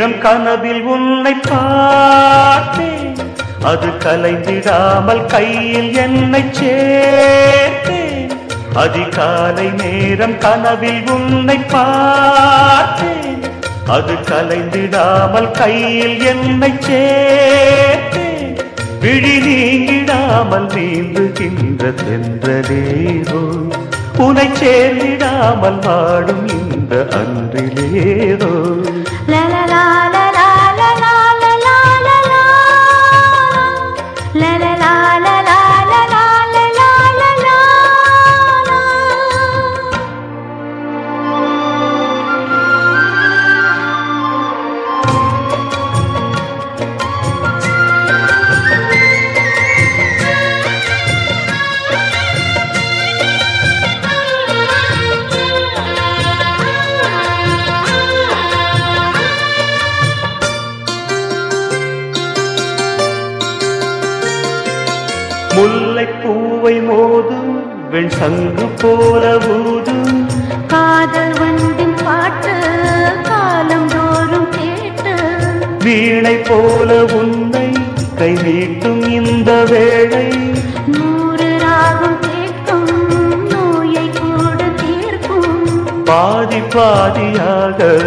நேரம் கனவில் உன்னை பார்த்தேன் அது கலைந்திடாமல் கையில் என்னை சேர்த்தேன் அதிகாலை நேரம் கனவில் உன்னை பார்த்தேன் அது கலைந்திடாமல் கையில் என்னை சேர்த்தேன் விழி நீங்கிடாமல் நீந்துகின்ற தென்றலேரோ. உனை சேர்ந்திடாமல் வாடும் இந்த அன்றிலேரோ. La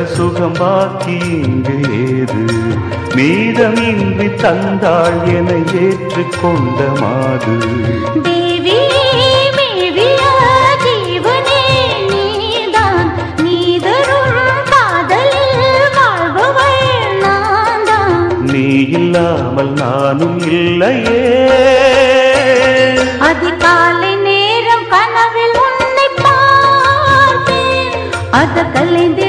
சுகம் பாக்கி இங்கு ஏது மீதமின்றி தந்தாள் என ஏற்றுக்கொண்ட மாது நீ இல்லாமல் நானும் இல்லையே. அதிகாலை நேரம் கனவில் உன்னை பார்த்தேன். அது கலைந்திடாமல்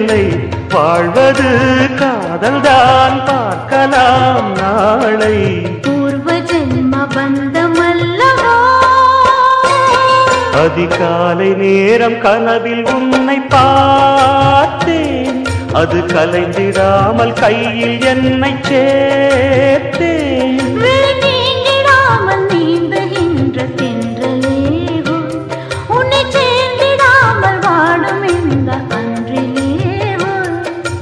வேலை வாழ்வது காதல்தான் பார்க்கலாம் நாளை. பூர்வ ஜென்ம பந்தமல்லவோ? அதிகாலை நேரம் கனவில் உன்னை பார்த்தேன். அது கலைந்திடாமல் கையில் என்னை சேர்த்தேன்.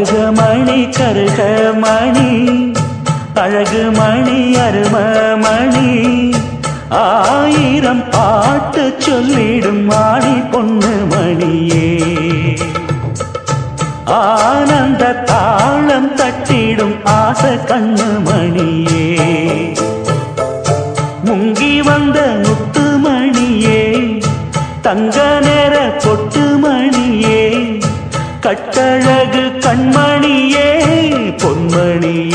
அழகு மணி கருக மணி அழகு மணி அரும மணி. ஆயிரம் பாட்டு சொல்லிடும் மாணி பொண்ணு மணியே. ஆனந்த தாளம் தட்டிடும் ஆச கண்ணு மணியே. முங்கி வந்த முத்து மணியே தங்க நேர பொட்டு மணியே. கட்டழக கண்மணியே பொன்மணியே.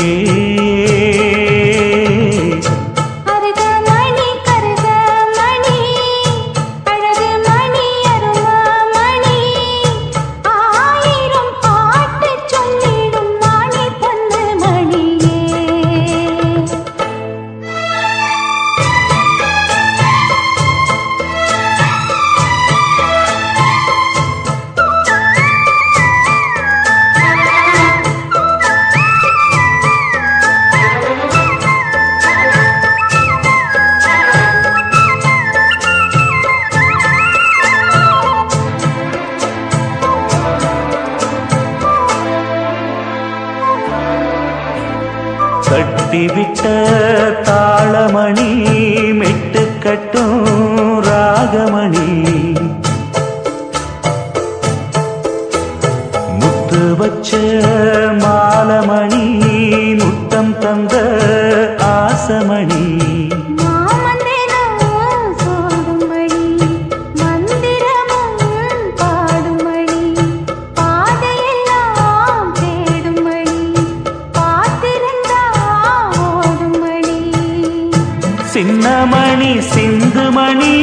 சின்னமணி சிந்துமணி.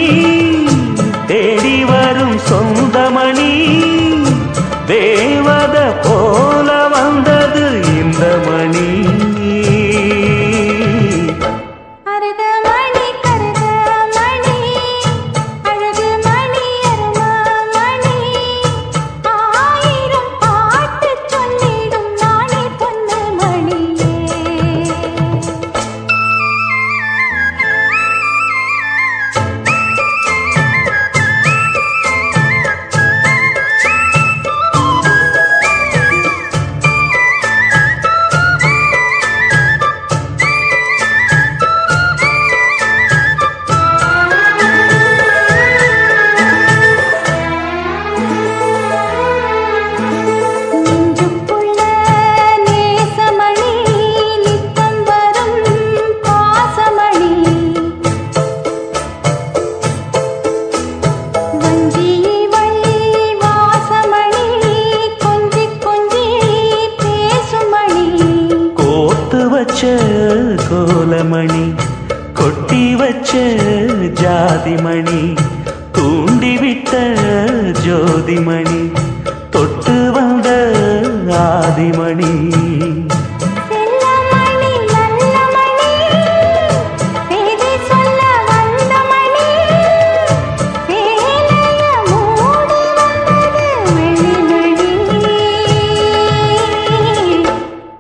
வெளிமணி.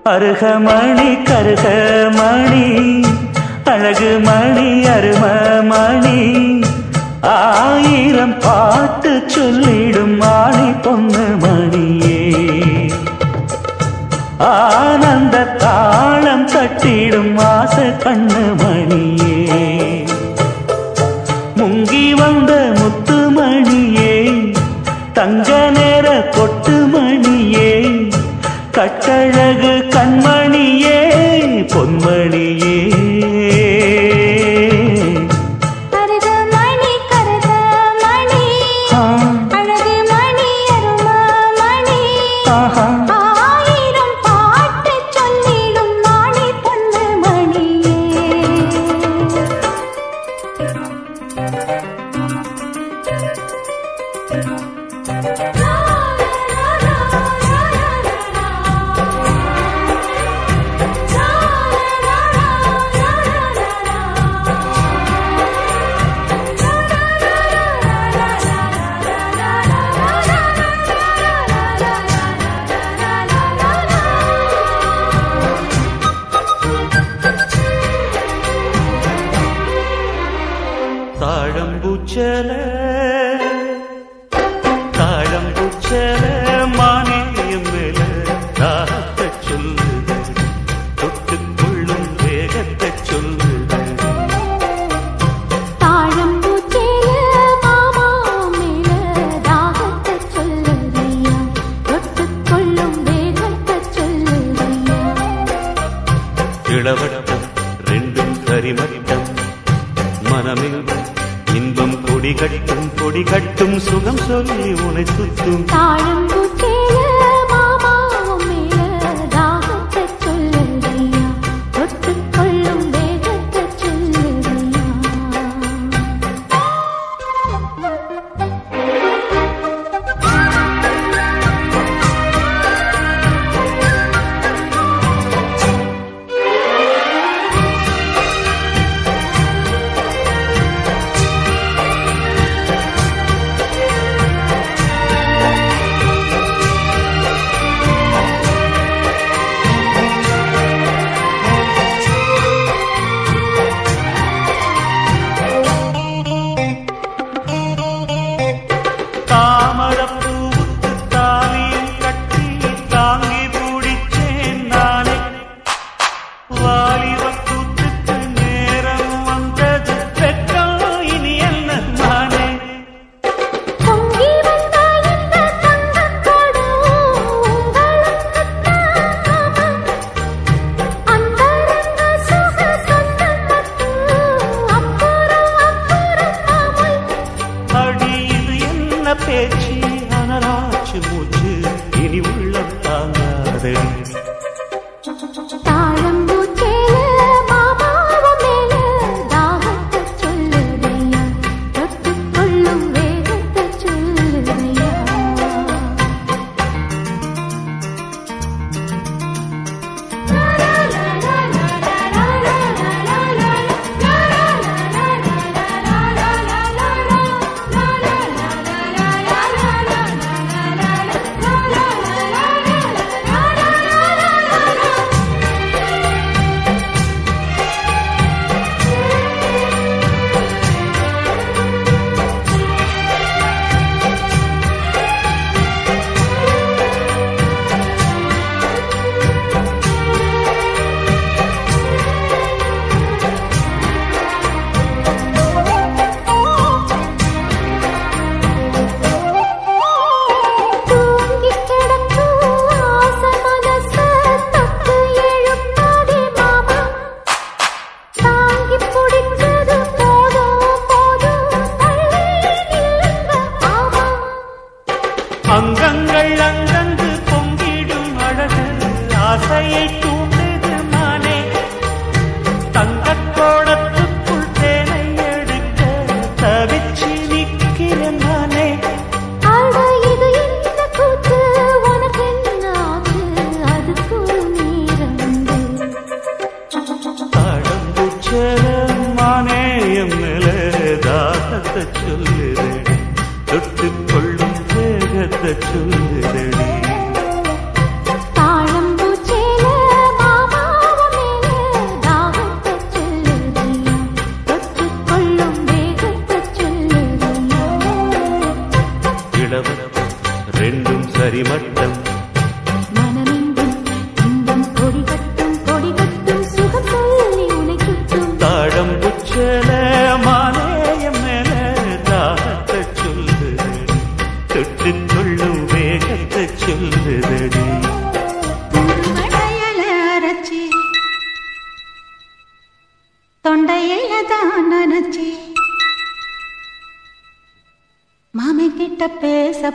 அருகமணி கருகமணி அழகு மணி அருமமணி. ஆயிரம் பாட்டு சொல்லிடும் மாணி பொண்ணு ஆச முங்கி வந்த முத்துமணியே தங்க நேர கொட்டுமணியே கட்டழகு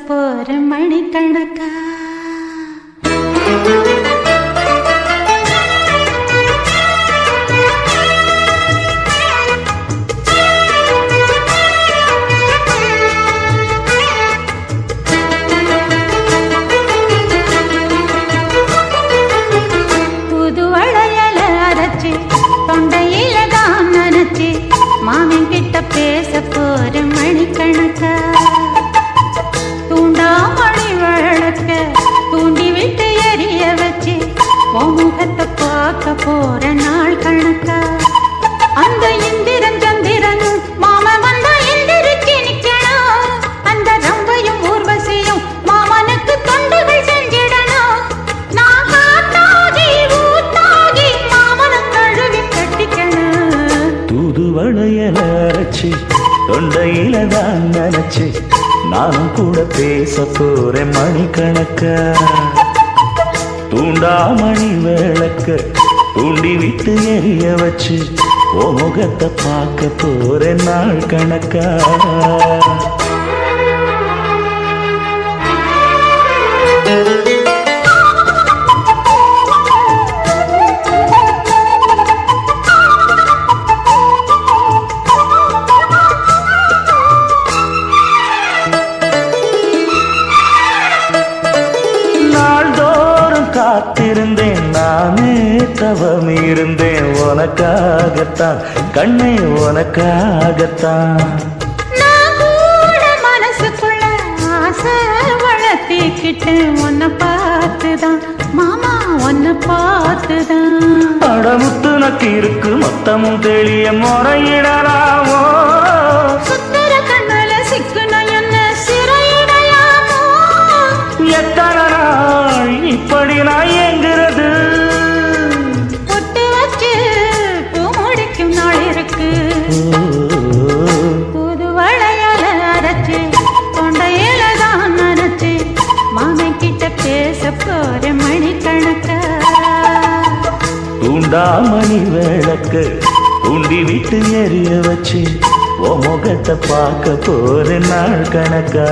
போற மணிக்கணக்கா? ஓ முகத்தை பார்க்க போற நாள் கணக்கா. தவம் இருந்தேன் உனக்காகத்தான் கண்ணை உனக்காகத்தான். மனசுக்குள்ள ஆசை வளர்த்திக்கிட்டேன் உன்னை பார்த்துதான் மாமா உன்னை பார்த்துதான். அடமுத்து நக்கு இருக்கு மொத்தமும் தெளிய முறையிடலாமோ. சிந்தாமணி விளக்கு? உண்டி விட்டு எரிய வச்சு ஓ முகத்தை பார்க்க போற நாள் கணக்கா?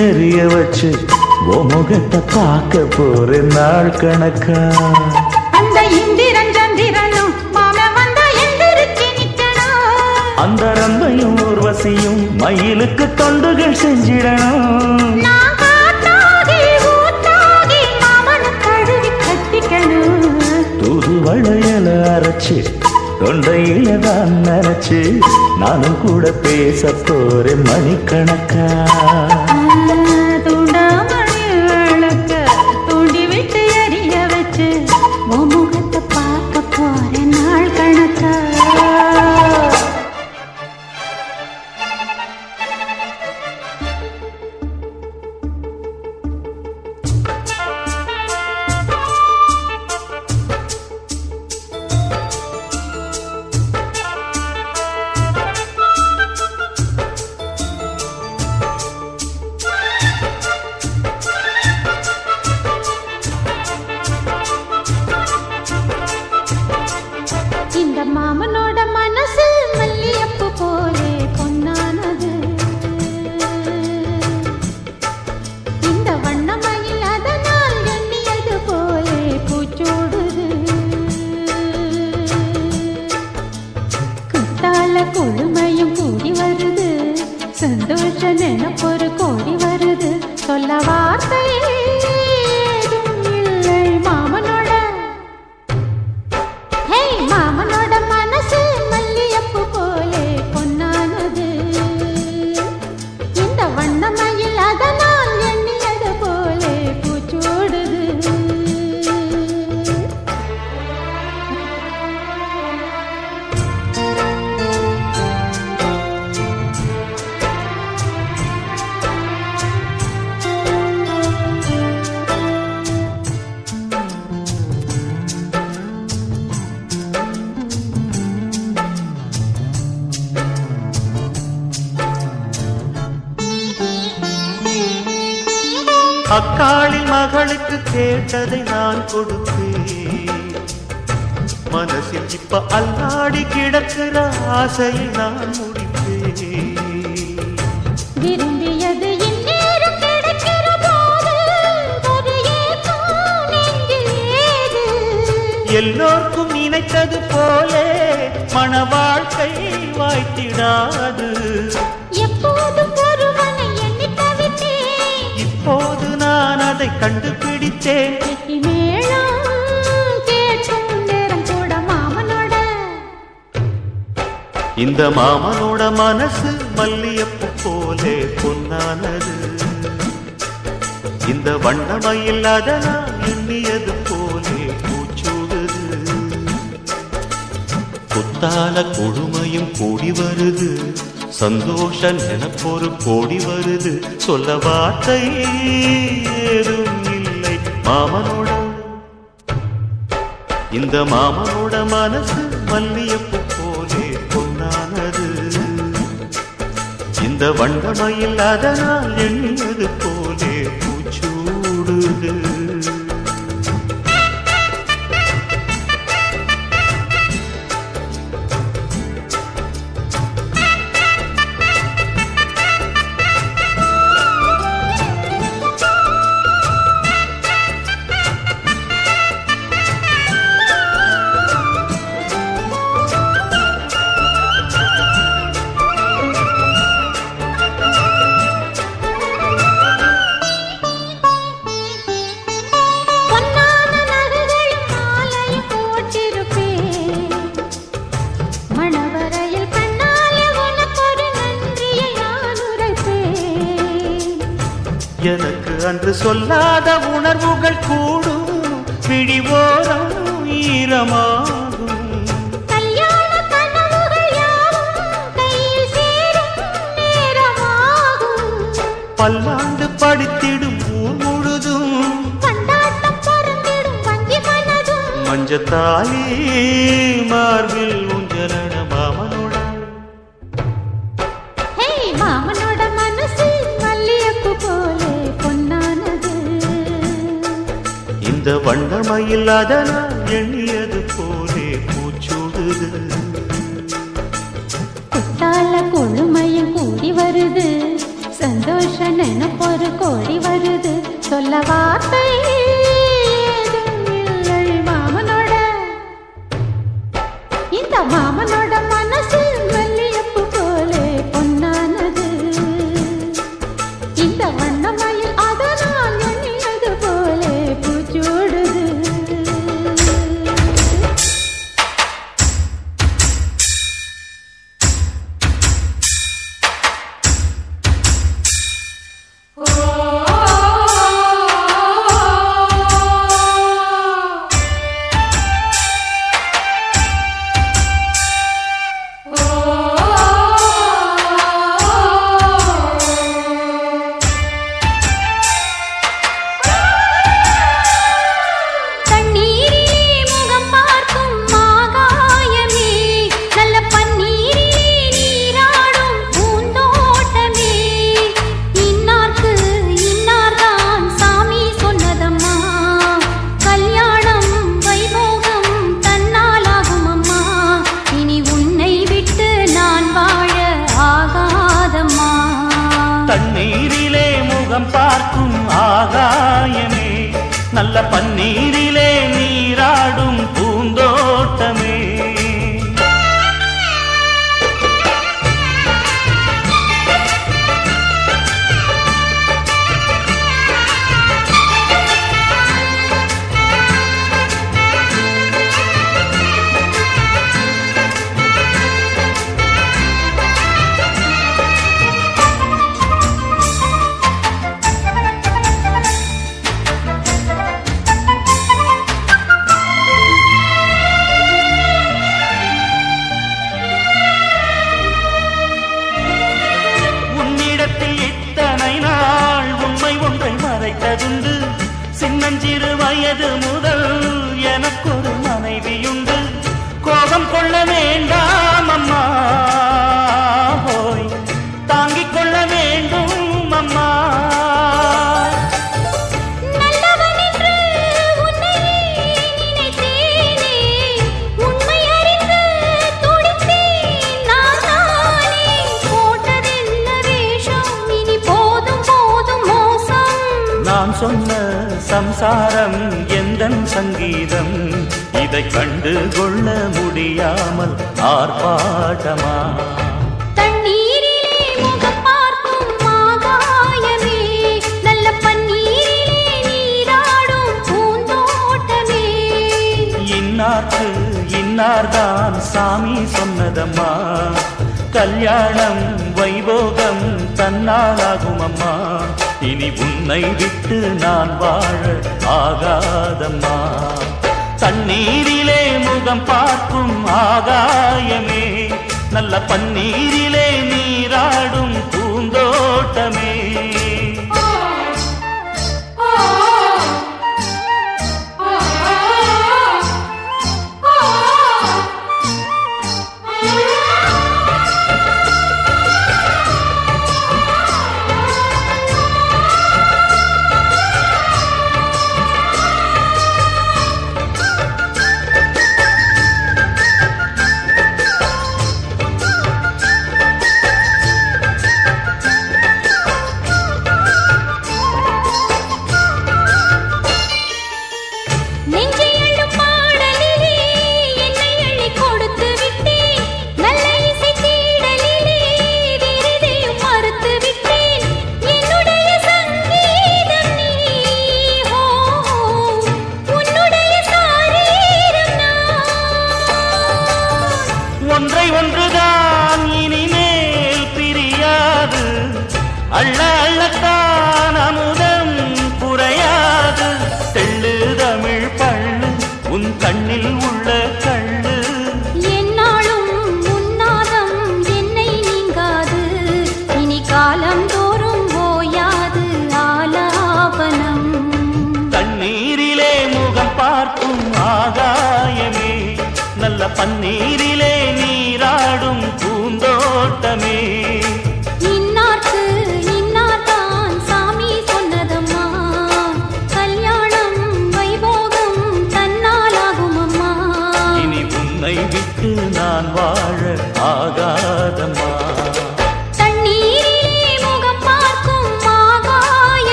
எரிய வச்சு ஓ முகத்தை பார்க்க போற நாள் கணக்கா? அந்த இந்திரன் சந்திரனும் அந்த ரம்பையும் ஊர்வசியும் மயிலுக்கு தொண்டுகள் செஞ்சிடணும். வளையல அரைச்சு தொண்டையில தான் நினைச்சு நானும் கூட பேச போறேன் மணிக்கணக்கா? आशा नाम இந்த மாமனோட மனசு மல்லியப்பு போலே பொன்னானது. இந்த வண்ணமயில் அதனால் எண்ணியது போலே பூச்சூடுது. குத்தால கொடுமையும் கூடி வருது. சந்தோஷ நினப்பொரு கோடி வருது. சொல்ல வார்த்தை ஏதும் இல்லை மாமனோட. இந்த மாமனோட மனசு மல்லிய இந்த வண்டமையில் அதனால் எண்ணியது போலே பூச்சூடுது அன்று சொல்லாத உணர்வுகள் கூடும். பிடிவோரம் நேரமாகும். பல்லாண்டு படித்திடும் ஊர் முழுதும். மஞ்சத்தாலி மார்பில் வண்ணமயில் அதனால் எண்ணியது போலே பூச்சூடுது. குத்தால கொழுமையும் கூடி வருது. சந்தோஷ நினைப்பொரு கோடி வருது. சொல்ல வார்த்தை சொன்ன சம்சாரம் எந்தன் சங்கீதம்? இதை கண்டு கொள்ள முடியாமல் ஆர்ப்பாட்டமா? இன்னார்க்கு இன்னார்தான் சாமி சொன்னதம்மா. கல்யாணம் வைபோகம் தன்னாலாகும் அம்மா இனி உன்னை விட்டு நான் வாழ ஆகாதம்மா. தண்ணீரிலே முகம் பார்க்கும் ஆகாயமே. நல்ல பன்னீரிலே நீராடும் பூந்தோட்டமே.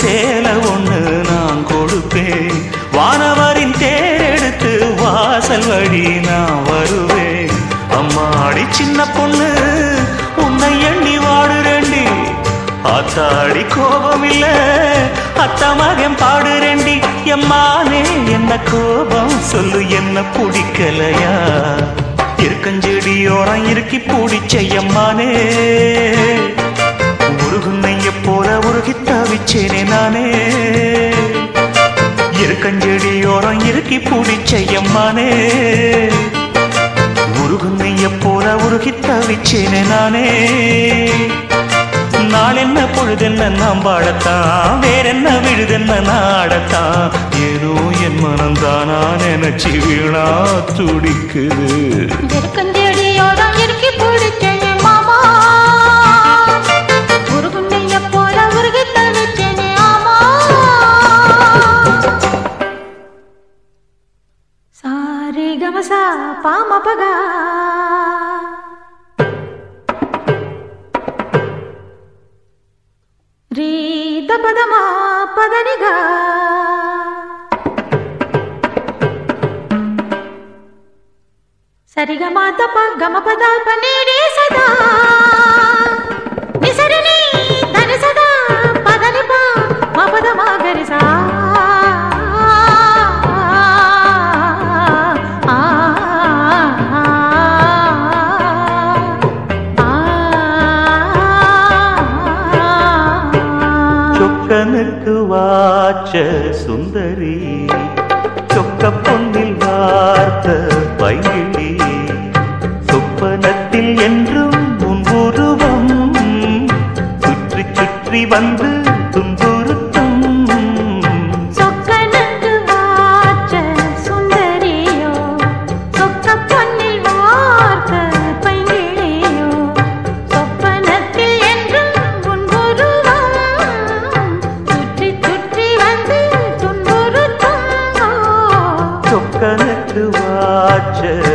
சேல ஒன்று நான் கொடுப்பேன். வானவரின் தேரெடுத்து வாசல் வழி நான் வருவேன். அம்மாடி சின்ன பொண்ணு உன்னை எண்ணி வாடுறேண்டி ஆத்தாடி கோபம் இல்ல அத்த மகன் பாடுறேண்டி எம்மானே என்ன கோபம்? சொல்லு என்ன பிடிக்கலையா? இருக்கஞ்செடியோரம் இருக்கி பிடிச்ச எம்மானே. உருகி தவிச்சேனே நானே. இருக்கஞ்செடியோரம் இருக்கி பிடிச்ச எம்மானே நெய்ய போல உருகி தவிச்சேனே நானே. நாளென்ன பொழுதென்ன நாம் வாழத்தான் வேறென்ன விழுதென்ன நாடத்தான். ஏதோ என் மனம்தானா நினைச்சு வீணா துடிக்குது. இருக்கஞ்செடியோரம் இறுக்கி பிடிச்சேனே ಸರಿಗಮ ತಪ ಗಮ ಪದ ಪನೀಡೆ ಸದಾ ನಿಸರಣಿ ಧನ ಸದಾ ಪದ ನಿಪ ಮಪದ ಮಾಗರಿಸ கணக்கு வாச்ச சுந்தரி சொக்க பொன்னில் வார்த்த வாச்ச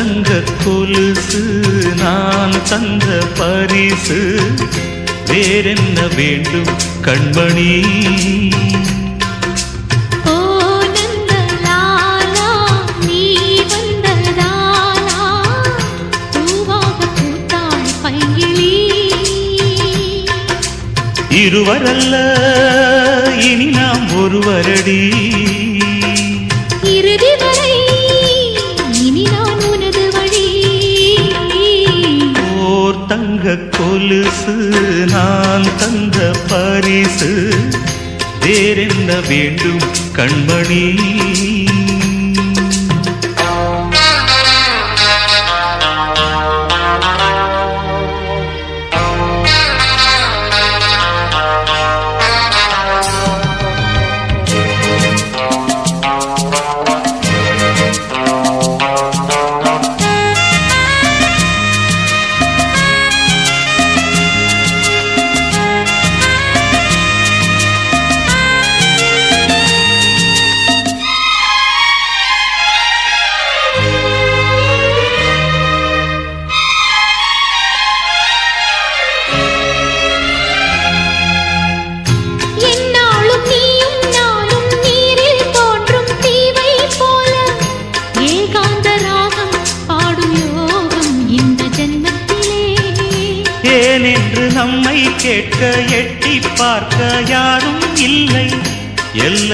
தங்க கொலுசு நான் தந்த பரிசு. வேறென்ன வேண்டும் கண்மணி? இருவரல்ல இனி நாம் ஒருவரடி. கொலுசு நான் தந்த பரிசு. வேறென்ன வேண்டும் கண்மணி?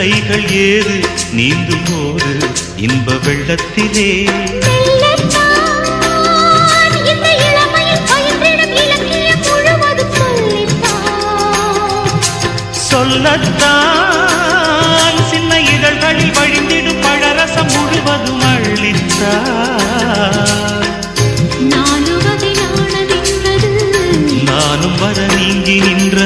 எல்லைகள் ஏது நீந்தும் போது இன்ப வெள்ளத்திலே. சொல்லித்தான் சின்ன இதழ்களில் வழிந்திடும் பழரசம் முழுவதும் நின்றது. நானும் வர நீங்கி நின்றது